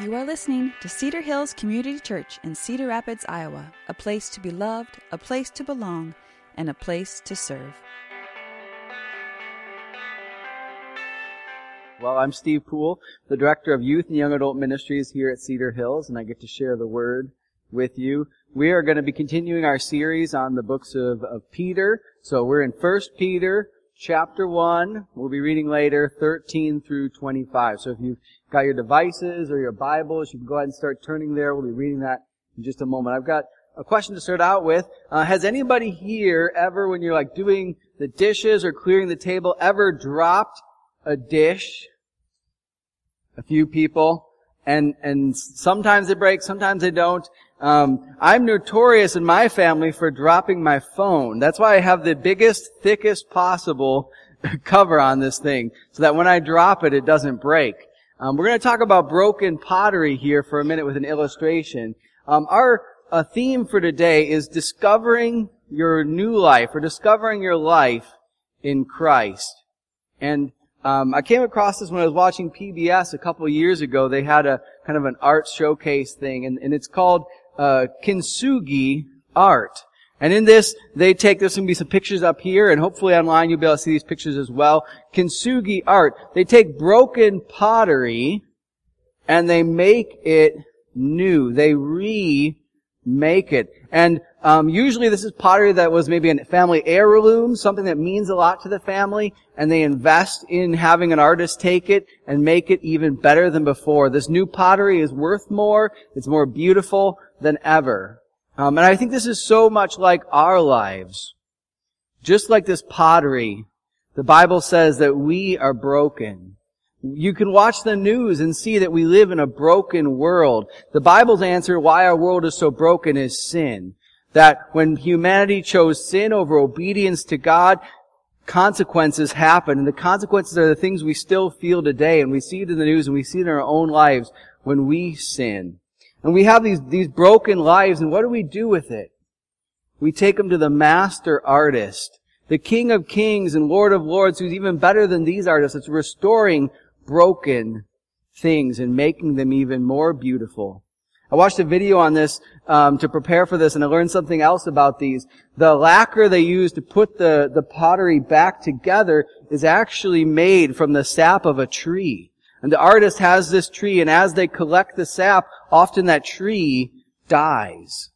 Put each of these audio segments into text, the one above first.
You are listening to Cedar Hills Community Church in Cedar Rapids, Iowa, a place to be loved, a place to belong, and a place to serve. Well, I'm Steve Poole, the Director of Youth and Young Adult Ministries here at Cedar Hills, and I get to share the Word with you. We are going to be continuing our series on the books of, of Peter. So we're in 1 Peter chapter 1. We'll be reading later 13 through 25. So if you've got your devices or your Bibles, you can go ahead and start turning there. We'll be reading that in just a moment. I've got a question to start out with. Uh, has anybody here ever, when you're like doing the dishes or clearing the table, ever dropped a dish? A few people. And, and sometimes they break, sometimes they don't. Um, I'm notorious in my family for dropping my phone. That's why I have the biggest, thickest possible cover on this thing, so that when I drop it, it doesn't break. Um, we're going to talk about broken pottery here for a minute with an illustration. Um, our uh, theme for today is discovering your new life or discovering your life in Christ. And um, I came across this when I was watching PBS a couple years ago. They had a kind of an art showcase thing, and, and it's called uh, kintsugi art. And in this, they take, there's going to be some pictures up here, and hopefully online you'll be able to see these pictures as well. Kintsugi art. They take broken pottery, and they make it new. They remake it. And um, usually this is pottery that was maybe a family heirloom, something that means a lot to the family, and they invest in having an artist take it and make it even better than before. This new pottery is worth more, it's more beautiful than ever. Um, and I think this is so much like our lives. Just like this pottery, the Bible says that we are broken. You can watch the news and see that we live in a broken world. The Bible's answer why our world is so broken is sin. That when humanity chose sin over obedience to God, consequences happen. And the consequences are the things we still feel today. And we see it in the news and we see it in our own lives when we sin. And we have these, these broken lives. And what do we do with it? We take them to the master artist, the King of Kings and Lord of Lords, who's even better than these artists. It's restoring broken things and making them even more beautiful. I watched a video on this um, to prepare for this, and I learned something else about these. The lacquer they use to put the, the pottery back together is actually made from the sap of a tree. And the artist has this tree, and as they collect the sap, often that tree dies.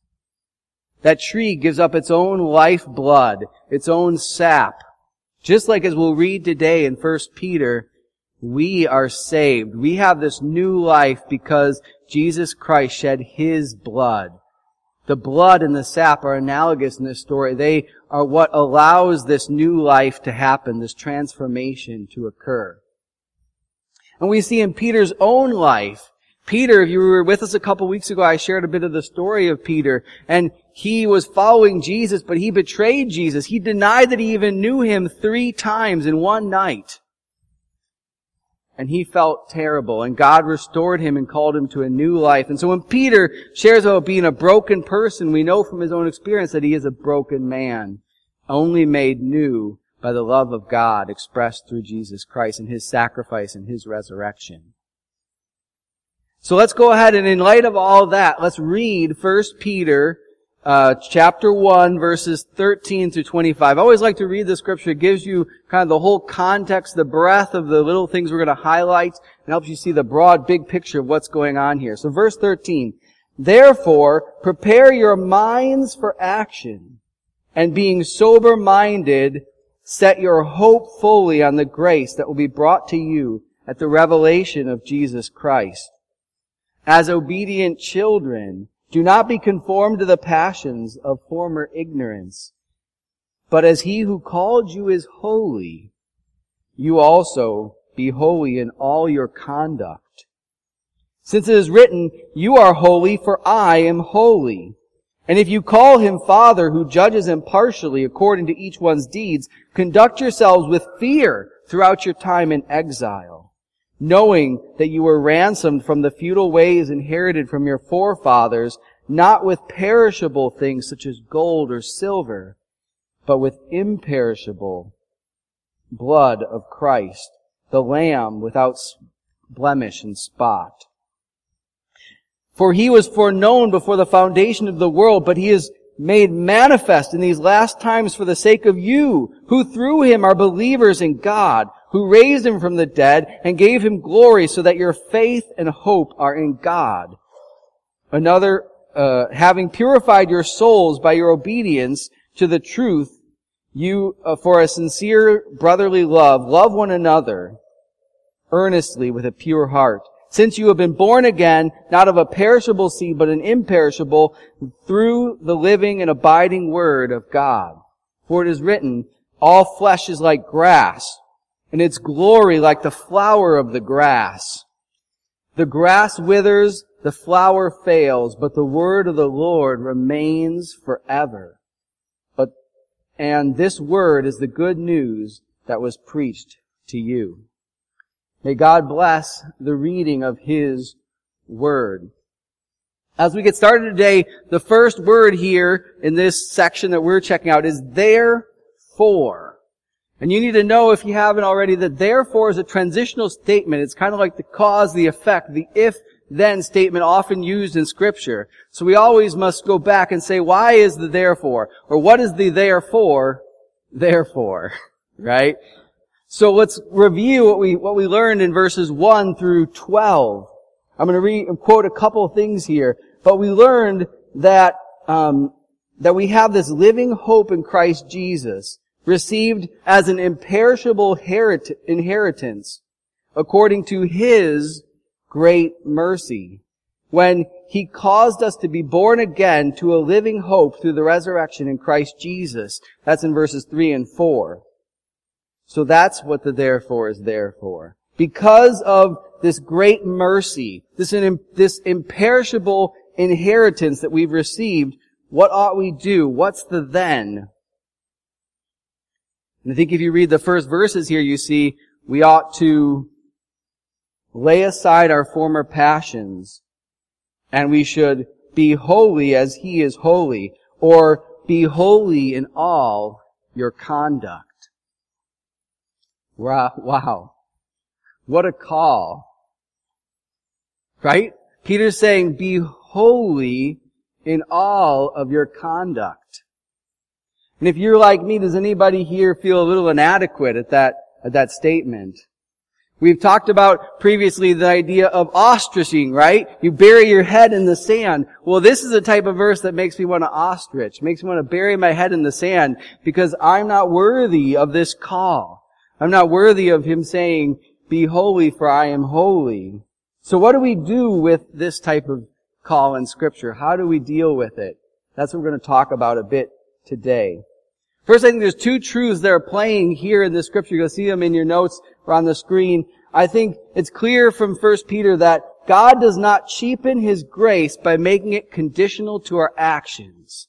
That tree gives up its own lifeblood, its own sap. Just like as we'll read today in 1 Peter, we are saved. We have this new life because Jesus Christ shed His blood. The blood and the sap are analogous in this story. They are what allows this new life to happen, this transformation to occur. And we see in Peter's own life, Peter, if you were with us a couple weeks ago, I shared a bit of the story of Peter, and he was following Jesus, but he betrayed Jesus. He denied that he even knew him three times in one night and he felt terrible and God restored him and called him to a new life. And so when Peter shares about being a broken person, we know from his own experience that he is a broken man, only made new by the love of God expressed through Jesus Christ and his sacrifice and his resurrection. So let's go ahead and in light of all that, let's read 1 Peter uh, chapter 1, verses 13 through 25. I always like to read the scripture. It gives you kind of the whole context, the breadth of the little things we're going to highlight, and helps you see the broad, big picture of what's going on here. So verse 13. Therefore, prepare your minds for action, and being sober-minded, set your hope fully on the grace that will be brought to you at the revelation of Jesus Christ. As obedient children, do not be conformed to the passions of former ignorance. But as he who called you is holy, you also be holy in all your conduct. Since it is written, you are holy for I am holy. And if you call him Father who judges impartially according to each one's deeds, conduct yourselves with fear throughout your time in exile knowing that you were ransomed from the futile ways inherited from your forefathers, not with perishable things such as gold or silver, but with imperishable blood of Christ, the Lamb without blemish and spot. For he was foreknown before the foundation of the world, but he is made manifest in these last times for the sake of you, who through him are believers in God, who raised him from the dead and gave him glory so that your faith and hope are in God. Another, uh, having purified your souls by your obedience to the truth, you, uh, for a sincere brotherly love, love one another earnestly with a pure heart since you have been born again, not of a perishable seed, but an imperishable, through the living and abiding word of God. For it is written, all flesh is like grass, and its glory like the flower of the grass. The grass withers, the flower fails, but the word of the Lord remains forever. But, and this word is the good news that was preached to you. May God bless the reading of His Word. As we get started today, the first word here in this section that we're checking out is therefore. And you need to know, if you haven't already, that therefore is a transitional statement. It's kind of like the cause, the effect, the if then statement often used in scripture. So we always must go back and say, why is the therefore? Or what is the therefore? Therefore. Right? So let's review what we, what we learned in verses 1 through 12. I'm going to quote a couple of things here, but we learned that, um, that we have this living hope in Christ Jesus, received as an imperishable inheritance, according to His great mercy, when He caused us to be born again to a living hope through the resurrection in Christ Jesus. That's in verses 3 and 4. So that's what the therefore is there for. Because of this great mercy, this, this imperishable inheritance that we've received, what ought we do? What's the then? And I think if you read the first verses here, you see we ought to lay aside our former passions and we should be holy as he is holy or be holy in all your conduct. Wow. What a call. Right? Peter's saying, be holy in all of your conduct. And if you're like me, does anybody here feel a little inadequate at that, at that statement? We've talked about previously the idea of ostriching, right? You bury your head in the sand. Well, this is the type of verse that makes me want to ostrich, makes me want to bury my head in the sand because I'm not worthy of this call. I'm not worthy of him saying, be holy for I am holy. So what do we do with this type of call in scripture? How do we deal with it? That's what we're going to talk about a bit today. First, I think there's two truths that are playing here in the scripture. You'll see them in your notes or on the screen. I think it's clear from 1 Peter that God does not cheapen His grace by making it conditional to our actions.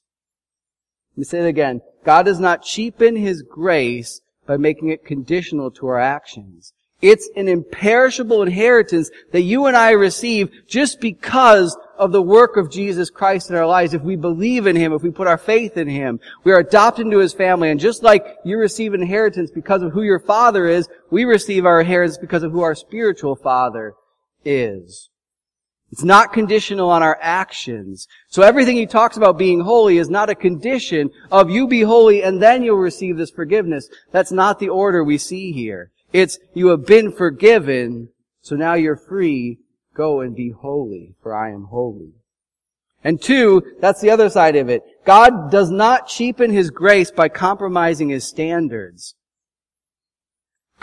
Let me say it again. God does not cheapen His grace by making it conditional to our actions. It's an imperishable inheritance that you and I receive just because of the work of Jesus Christ in our lives. If we believe in Him, if we put our faith in Him, we are adopted into His family. And just like you receive inheritance because of who your father is, we receive our inheritance because of who our spiritual father is. It's not conditional on our actions. So everything he talks about being holy is not a condition of you be holy and then you'll receive this forgiveness. That's not the order we see here. It's you have been forgiven, so now you're free. Go and be holy, for I am holy. And two, that's the other side of it. God does not cheapen His grace by compromising His standards.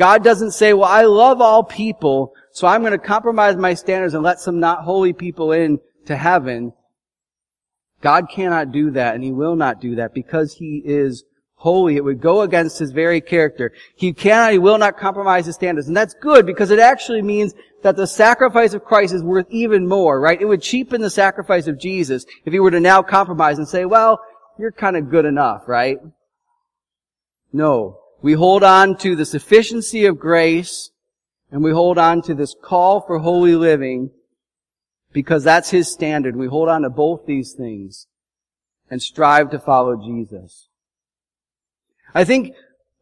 God doesn't say, well, I love all people, so I'm going to compromise my standards and let some not holy people in to heaven. God cannot do that, and He will not do that because He is holy. It would go against His very character. He cannot, He will not compromise His standards. And that's good because it actually means that the sacrifice of Christ is worth even more, right? It would cheapen the sacrifice of Jesus if He were to now compromise and say, well, you're kind of good enough, right? No. We hold on to the sufficiency of grace and we hold on to this call for holy living because that's His standard. We hold on to both these things and strive to follow Jesus. I think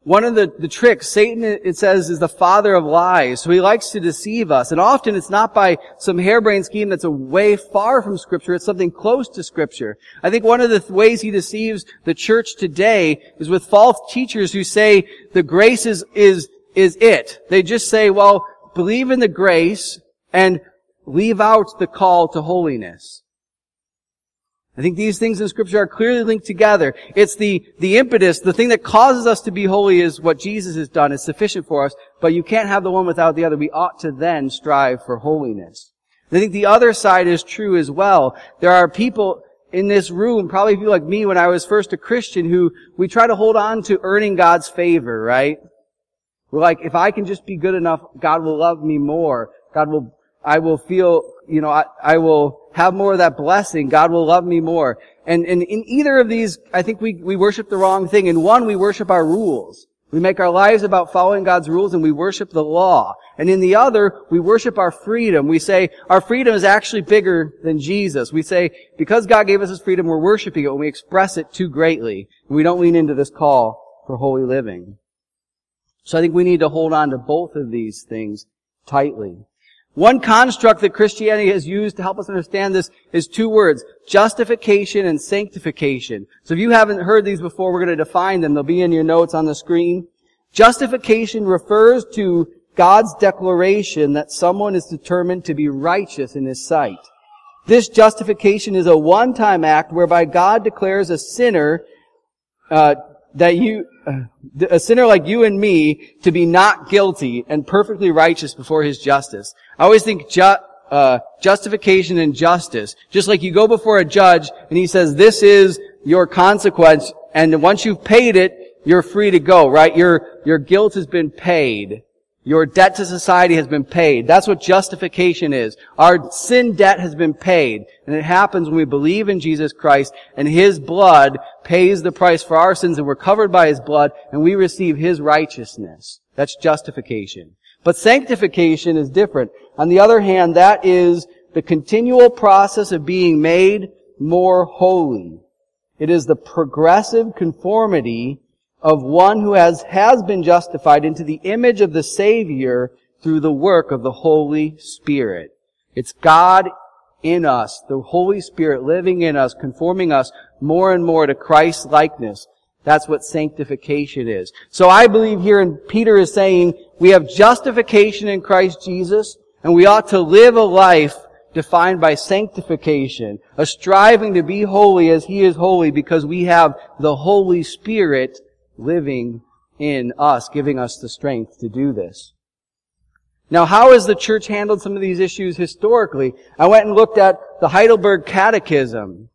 one of the, the tricks, Satan, it says, is the father of lies. So he likes to deceive us. And often it's not by some harebrained scheme that's a way far from scripture. It's something close to scripture. I think one of the ways he deceives the church today is with false teachers who say the grace is, is, is it. They just say, well, believe in the grace and leave out the call to holiness. I think these things in scripture are clearly linked together. It's the, the impetus, the thing that causes us to be holy is what Jesus has done. It's sufficient for us, but you can't have the one without the other. We ought to then strive for holiness. I think the other side is true as well. There are people in this room, probably people like me when I was first a Christian, who we try to hold on to earning God's favor, right? We're like, if I can just be good enough, God will love me more. God will, I will feel, you know, I, I will have more of that blessing. God will love me more. And, and in either of these, I think we, we worship the wrong thing. In one, we worship our rules. We make our lives about following God's rules and we worship the law. And in the other, we worship our freedom. We say our freedom is actually bigger than Jesus. We say because God gave us His freedom, we're worshiping it when we express it too greatly. We don't lean into this call for holy living. So I think we need to hold on to both of these things tightly. One construct that Christianity has used to help us understand this is two words, justification and sanctification. So if you haven't heard these before, we're going to define them. They'll be in your notes on the screen. Justification refers to God's declaration that someone is determined to be righteous in His sight. This justification is a one-time act whereby God declares a sinner uh, that you, a sinner like you and me, to be not guilty and perfectly righteous before His justice. I always think ju- uh, justification and justice. Just like you go before a judge and he says, this is your consequence, and once you've paid it, you're free to go, right? Your, your guilt has been paid. Your debt to society has been paid. That's what justification is. Our sin debt has been paid. And it happens when we believe in Jesus Christ and His blood pays the price for our sins and we're covered by His blood and we receive His righteousness. That's justification. But sanctification is different. On the other hand, that is the continual process of being made more holy. It is the progressive conformity of one who has, has been justified into the image of the Savior through the work of the Holy Spirit. It's God in us, the Holy Spirit living in us, conforming us more and more to Christ's likeness. That's what sanctification is. So I believe here, and Peter is saying, we have justification in Christ Jesus, and we ought to live a life defined by sanctification, a striving to be holy as He is holy because we have the Holy Spirit living in us, giving us the strength to do this. Now, how has the church handled some of these issues historically? I went and looked at the Heidelberg Catechism.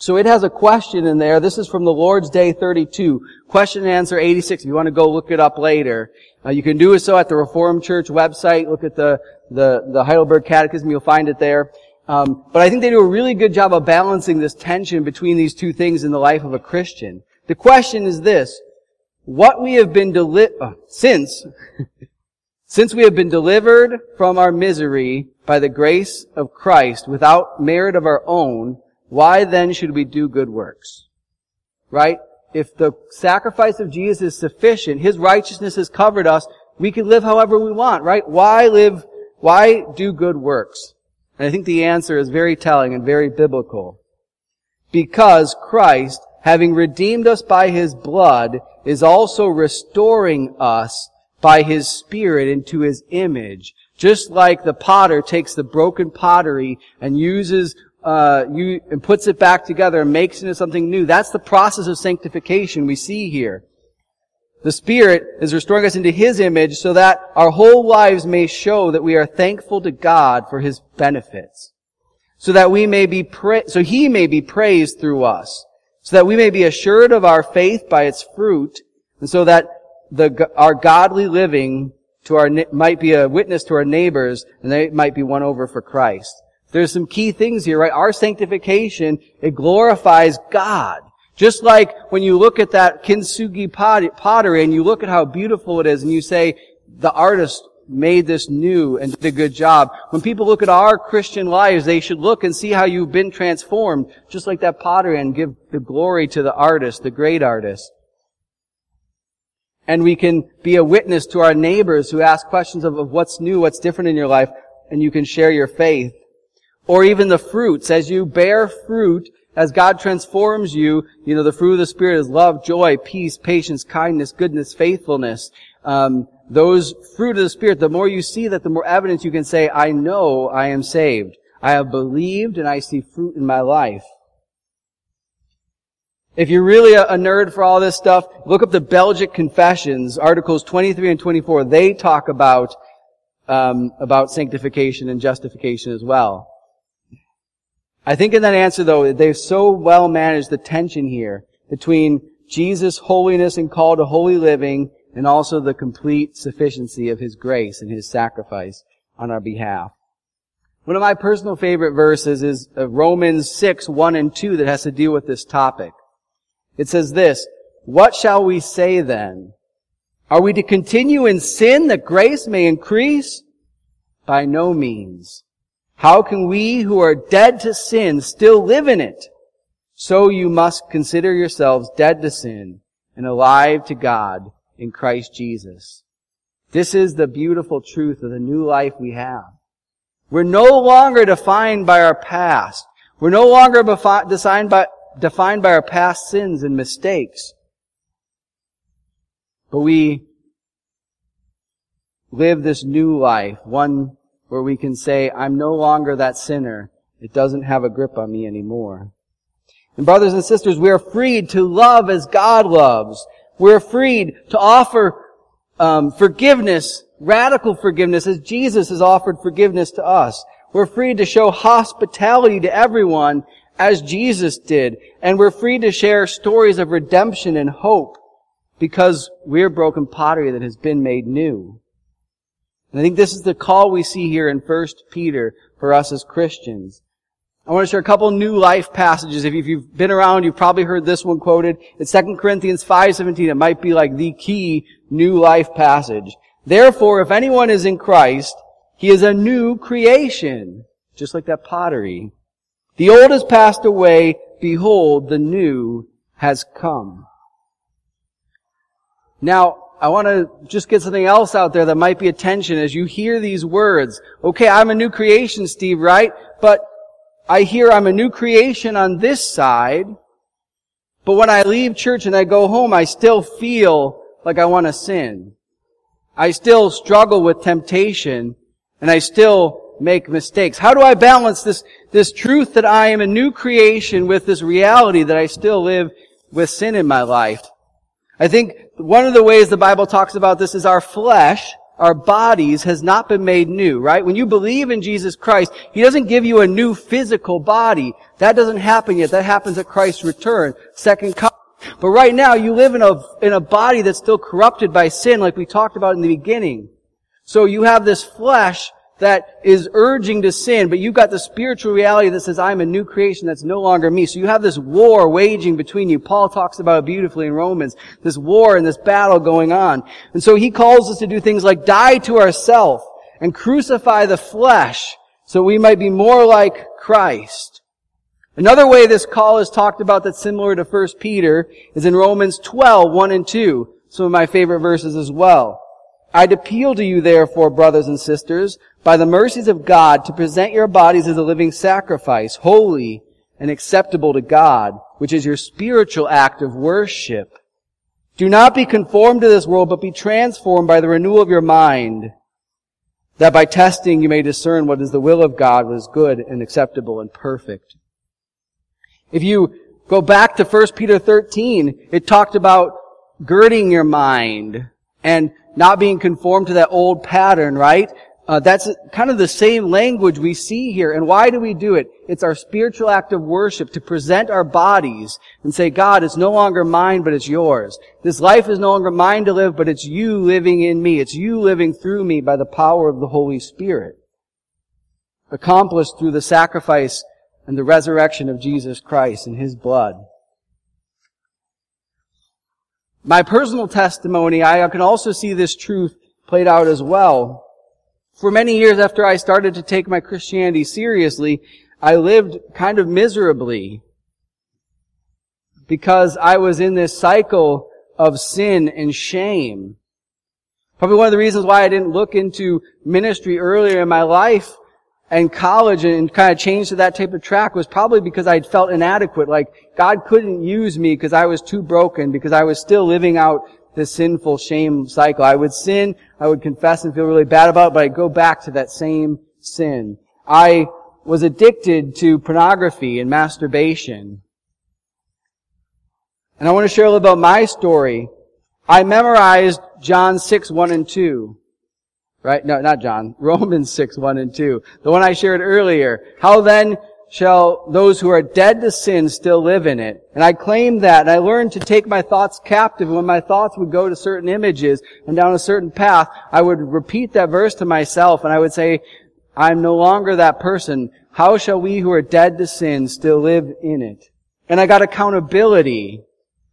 So it has a question in there. This is from the Lord's Day 32. Question and answer 86. If you want to go look it up later. Uh, you can do so at the Reformed Church website. Look at the, the, the Heidelberg Catechism. You'll find it there. Um, but I think they do a really good job of balancing this tension between these two things in the life of a Christian. The question is this. What we have been deli- uh, since, since we have been delivered from our misery by the grace of Christ without merit of our own, why then should we do good works? Right? If the sacrifice of Jesus is sufficient, His righteousness has covered us, we can live however we want, right? Why live, why do good works? And I think the answer is very telling and very biblical. Because Christ, having redeemed us by His blood, is also restoring us by His Spirit into His image. Just like the potter takes the broken pottery and uses uh, you, and puts it back together and makes it into something new. That's the process of sanctification we see here. The Spirit is restoring us into His image so that our whole lives may show that we are thankful to God for His benefits. So that we may be pra- so He may be praised through us. So that we may be assured of our faith by its fruit, and so that the, our godly living to our, might be a witness to our neighbors, and they might be won over for Christ. There's some key things here, right? Our sanctification, it glorifies God. Just like when you look at that kintsugi pottery and you look at how beautiful it is and you say, the artist made this new and did a good job. When people look at our Christian lives, they should look and see how you've been transformed, just like that pottery, and give the glory to the artist, the great artist. And we can be a witness to our neighbors who ask questions of, of what's new, what's different in your life, and you can share your faith. Or even the fruits. As you bear fruit, as God transforms you, you know, the fruit of the Spirit is love, joy, peace, patience, kindness, goodness, faithfulness. Um, those fruit of the Spirit, the more you see that, the more evidence you can say, I know I am saved. I have believed and I see fruit in my life. If you're really a, nerd for all this stuff, look up the Belgic Confessions, articles 23 and 24. They talk about um, about sanctification and justification as well. I think in that answer, though, they've so well managed the tension here between Jesus' holiness and call to holy living and also the complete sufficiency of His grace and His sacrifice on our behalf. One of my personal favorite verses is uh, Romans 6, 1 and 2 that has to deal with this topic. It says this, What shall we say then? Are we to continue in sin that grace may increase? By no means. How can we who are dead to sin still live in it? So you must consider yourselves dead to sin and alive to God in Christ Jesus. This is the beautiful truth of the new life we have. We're no longer defined by our past. We're no longer defined by, our past sins and mistakes. But we live this new life, one where we can say, I'm no longer that sinner. It doesn't have a grip on me anymore. And brothers and sisters, we are freed to love as God loves. We're freed to offer um, forgiveness, radical forgiveness, as Jesus has offered forgiveness to us. We're free to show hospitality to everyone as Jesus did. And we're free to share stories of redemption and hope because we're broken pottery that has been made new. And I think this is the call we see here in 1 Peter for us as Christians. I want to share a couple new life passages. If you've been around, you've probably heard this one quoted. It's 2 Corinthians 5.17. It might be like the key new life passage. Therefore, if anyone is in Christ, he is a new creation. Just like that pottery. The old has passed away. Behold, the new has come. Now, I want to just get something else out there that might be attention as you hear these words. Okay, I'm a new creation, Steve, right? But I hear I'm a new creation on this side. But when I leave church and I go home, I still feel like I want to sin. I still struggle with temptation and I still make mistakes? How do I balance this, this truth that I am a new creation with this reality that I still live with sin in my life? I think one of the ways the Bible talks about this is our flesh, our bodies has not been made new, right? When you believe in Jesus Christ, He doesn't give you a new physical body. That doesn't happen yet. That happens at Christ's return, second coming. But right now, you live in a, in a body that's still corrupted by sin, like we talked about in the beginning. So you have this flesh that is urging to sin, but you've got the spiritual reality that says, I'm a new creation that's no longer me. So you have this war waging between you. Paul talks about it beautifully in Romans. This war and this battle going on. And so he calls us to do things like die to ourself and crucify the flesh so we might be more like Christ. Another way this call is talked about that's similar to 1 Peter is in Romans 12, 1 and 2. Some of my favorite verses as well. I'd appeal to you therefore, brothers and sisters, by the mercies of God, to present your bodies as a living sacrifice, holy and acceptable to God, which is your spiritual act of worship. Do not be conformed to this world, but be transformed by the renewal of your mind, that by testing you may discern what is the will of God, what is good and acceptable and perfect. If you go back to 1 Peter 13, it talked about girding your mind and not being conformed to that old pattern, right? Uh, that's kind of the same language we see here. And why do we do it? It's our spiritual act of worship to present our bodies and say, God, it's no longer mine, but it's yours. This life is no longer mine to live, but it's you living in me. It's you living through me by the power of the Holy Spirit. Accomplished through the sacrifice and the resurrection of Jesus Christ and His blood. My personal testimony, I can also see this truth played out as well. For many years after I started to take my Christianity seriously, I lived kind of miserably because I was in this cycle of sin and shame. Probably one of the reasons why I didn't look into ministry earlier in my life and college and kind of change to that type of track was probably because I felt inadequate. Like God couldn't use me because I was too broken, because I was still living out this sinful shame cycle. I would sin, I would confess and feel really bad about it, but I'd go back to that same sin. I was addicted to pornography and masturbation. And I want to share a little about my story. I memorized John 6, 1 and 2. Right? No, not John. Romans 6, 1 and 2. The one I shared earlier. How then shall those who are dead to sin still live in it? And I claimed that, and I learned to take my thoughts captive. When my thoughts would go to certain images and down a certain path, I would repeat that verse to myself, and I would say, I'm no longer that person. How shall we who are dead to sin still live in it? And I got accountability.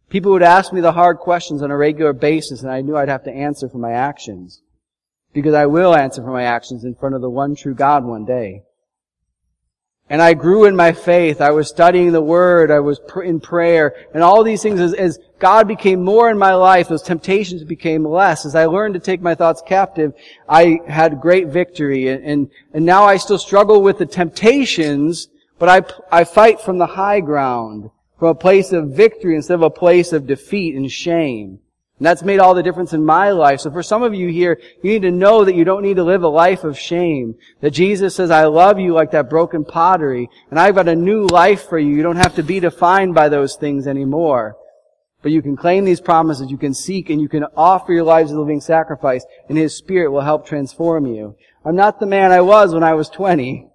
People would ask me the hard questions on a regular basis, and I knew I'd have to answer for my actions because I will answer for my actions in front of the one true God one day. And I grew in my faith. I was studying the Word. I was in prayer. And all these things, as, as, God became more in my life, those temptations became less. As I learned to take my thoughts captive, I had great victory. And, and, and now I still struggle with the temptations, but I, I fight from the high ground, from a place of victory instead of a place of defeat and shame. And that's made all the difference in my life. So for some of you here, you need to know that you don't need to live a life of shame. That Jesus says, I love you like that broken pottery, and I've got a new life for you. You don't have to be defined by those things anymore. But you can claim these promises, you can seek, and you can offer your lives as a living sacrifice, and His Spirit will help transform you. I'm not the man I was when I was 20.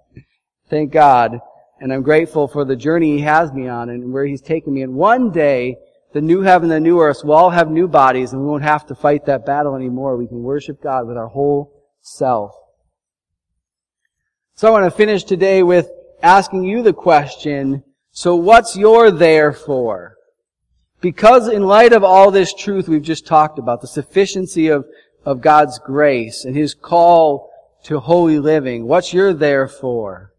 Thank God. And I'm grateful for the journey He has me on and where He's taken me. And one day, the new heaven, the new earth, we'll all have new bodies and we won't have to fight that battle anymore. We can worship God with our whole self. So I want to finish today with asking you the question, so what's your there for? Because in light of all this truth we've just talked about, the sufficiency of, of God's grace and His call to holy living, what's your there for?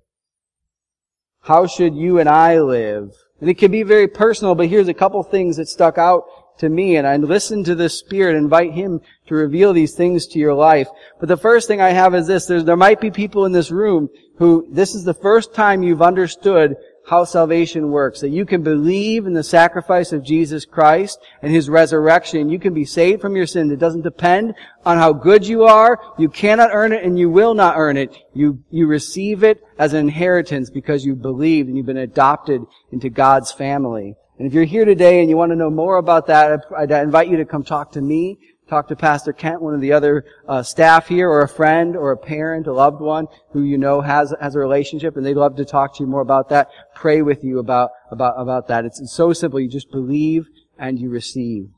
How should you and I live? And it can be very personal, but here's a couple things that stuck out to me, and I listen to the Spirit, invite Him to reveal these things to your life. But the first thing I have is this, there might be people in this room who, this is the first time you've understood how salvation works. That you can believe in the sacrifice of Jesus Christ and His resurrection. You can be saved from your sins. It doesn't depend on how good you are. You cannot earn it and you will not earn it. You, you receive it as an inheritance because you believed and you've been adopted into God's family. And if you're here today and you want to know more about that, I invite you to come talk to me talk to Pastor Kent, one of the other uh, staff here, or a friend, or a parent, a loved one who you know has has a relationship, and they'd love to talk to you more about that. Pray with you about about about that. It's, it's so simple. You just believe and you receive.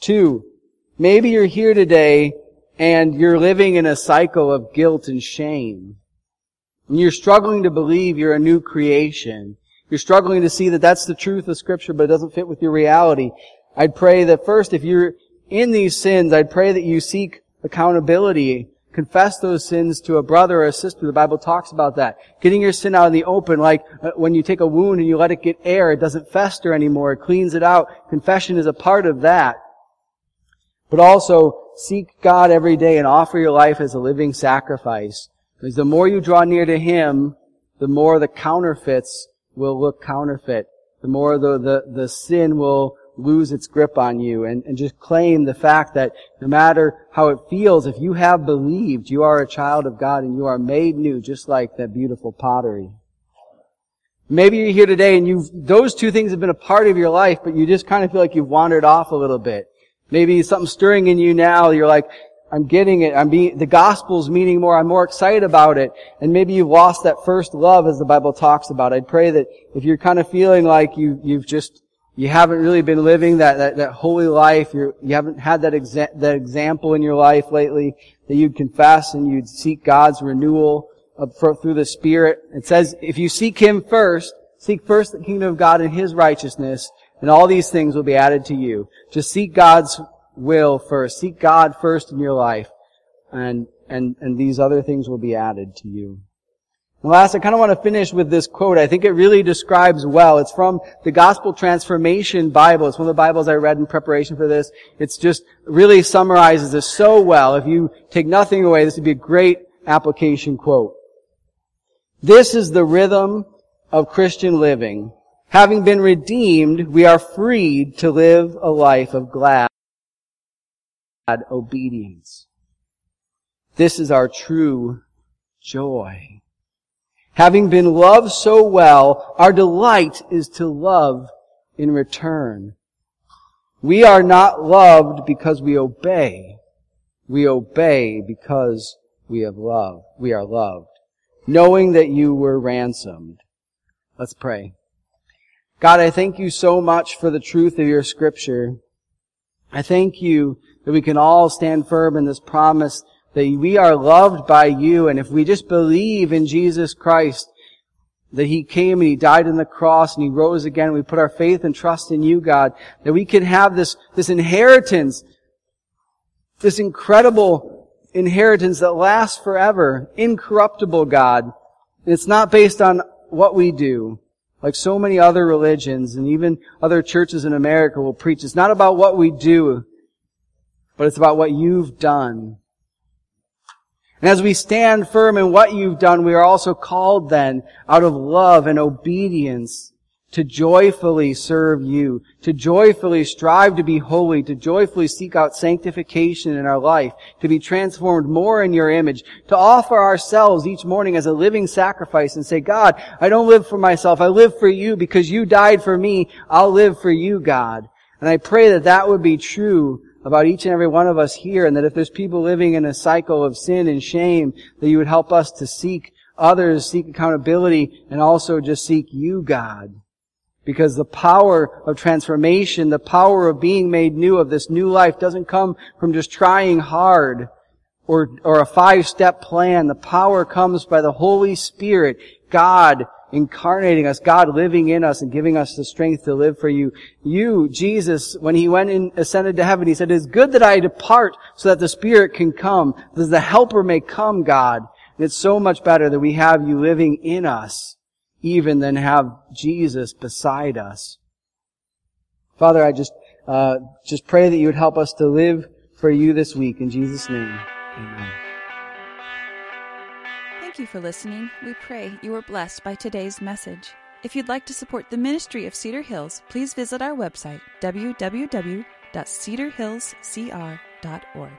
Two, maybe you're here today and you're living in a cycle of guilt and shame. And you're struggling to believe you're a new creation. You're struggling to see that that's the truth of Scripture, but it doesn't fit with your reality. I'd pray that first, if you're in these sins, I pray that you seek accountability. Confess those sins to a brother or a sister. The Bible talks about that. Getting your sin out in the open, like uh, when you take a wound and you let it get air, it doesn't fester anymore. It cleans it out. Confession is a part of that. But also, seek God every day and offer your life as a living sacrifice. Because the more you draw near to Him, the more the counterfeits will look counterfeit. The more the, the, the sin will lose its grip on you and, and just claim the fact that no matter how it feels, if you have believed, you are a child of God and you are made new, just like that beautiful pottery. Maybe you're here today and you've, those two things have been a part of your life, but you just kind of feel like you've wandered off a little bit. Maybe something's stirring in you now, you're like, I'm getting it. I'm being, the gospel's meaning more. I'm more excited about it. And maybe you've lost that first love as the Bible talks about. I'd pray that if you're kind of feeling like you, you've just you haven't really been living that, that, that holy life, You're, you haven't had that, exa- that example in your life lately, that you'd confess and you'd seek God's renewal of, through the Spirit. It says, if you seek Him first, seek first the kingdom of God and His righteousness, and all these things will be added to you. Just seek God's will first. Seek God first in your life, and, and, and these other things will be added to you. Last, I kind of want to finish with this quote. I think it really describes well. It's from the Gospel Transformation Bible. It's one of the Bibles I read in preparation for this. It's just really summarizes this so well. If you take nothing away, this would be a great application quote. This is the rhythm of Christian living. Having been redeemed, we are freed to live a life of glad obedience. This is our true joy. Having been loved so well, our delight is to love in return. We are not loved because we obey. We obey because we have loved. We are loved. Knowing that you were ransomed. Let's pray. God, I thank you so much for the truth of your scripture. I thank you that we can all stand firm in this promise that we are loved by you, and if we just believe in Jesus Christ, that He came and He died on the cross and He rose again, we put our faith and trust in you, God, that we can have this, this inheritance, this incredible inheritance that lasts forever, incorruptible, God. And it's not based on what we do, like so many other religions and even other churches in America will preach. It's not about what we do, but it's about what you've done. And as we stand firm in what you've done, we are also called then, out of love and obedience, to joyfully serve you, to joyfully strive to be holy, to joyfully seek out sanctification in our life, to be transformed more in your image, to offer ourselves each morning as a living sacrifice and say, God, I don't live for myself, I live for you because you died for me, I'll live for you, God. And I pray that that would be true about each and every one of us here, and that if there's people living in a cycle of sin and shame, that you would help us to seek others, seek accountability, and also just seek you, God. Because the power of transformation, the power of being made new of this new life doesn't come from just trying hard or, or a five-step plan. The power comes by the Holy Spirit, God incarnating us, God living in us and giving us the strength to live for you. You, Jesus, when he went and ascended to heaven, he said, it is good that I depart so that the Spirit can come, that the helper may come, God. And it's so much better that we have you living in us, even than have Jesus beside us. Father, I just, uh, just pray that you would help us to live for you this week. In Jesus' name, amen you for listening. We pray you were blessed by today's message. If you'd like to support the ministry of Cedar Hills, please visit our website, www.cedarhillscr.org.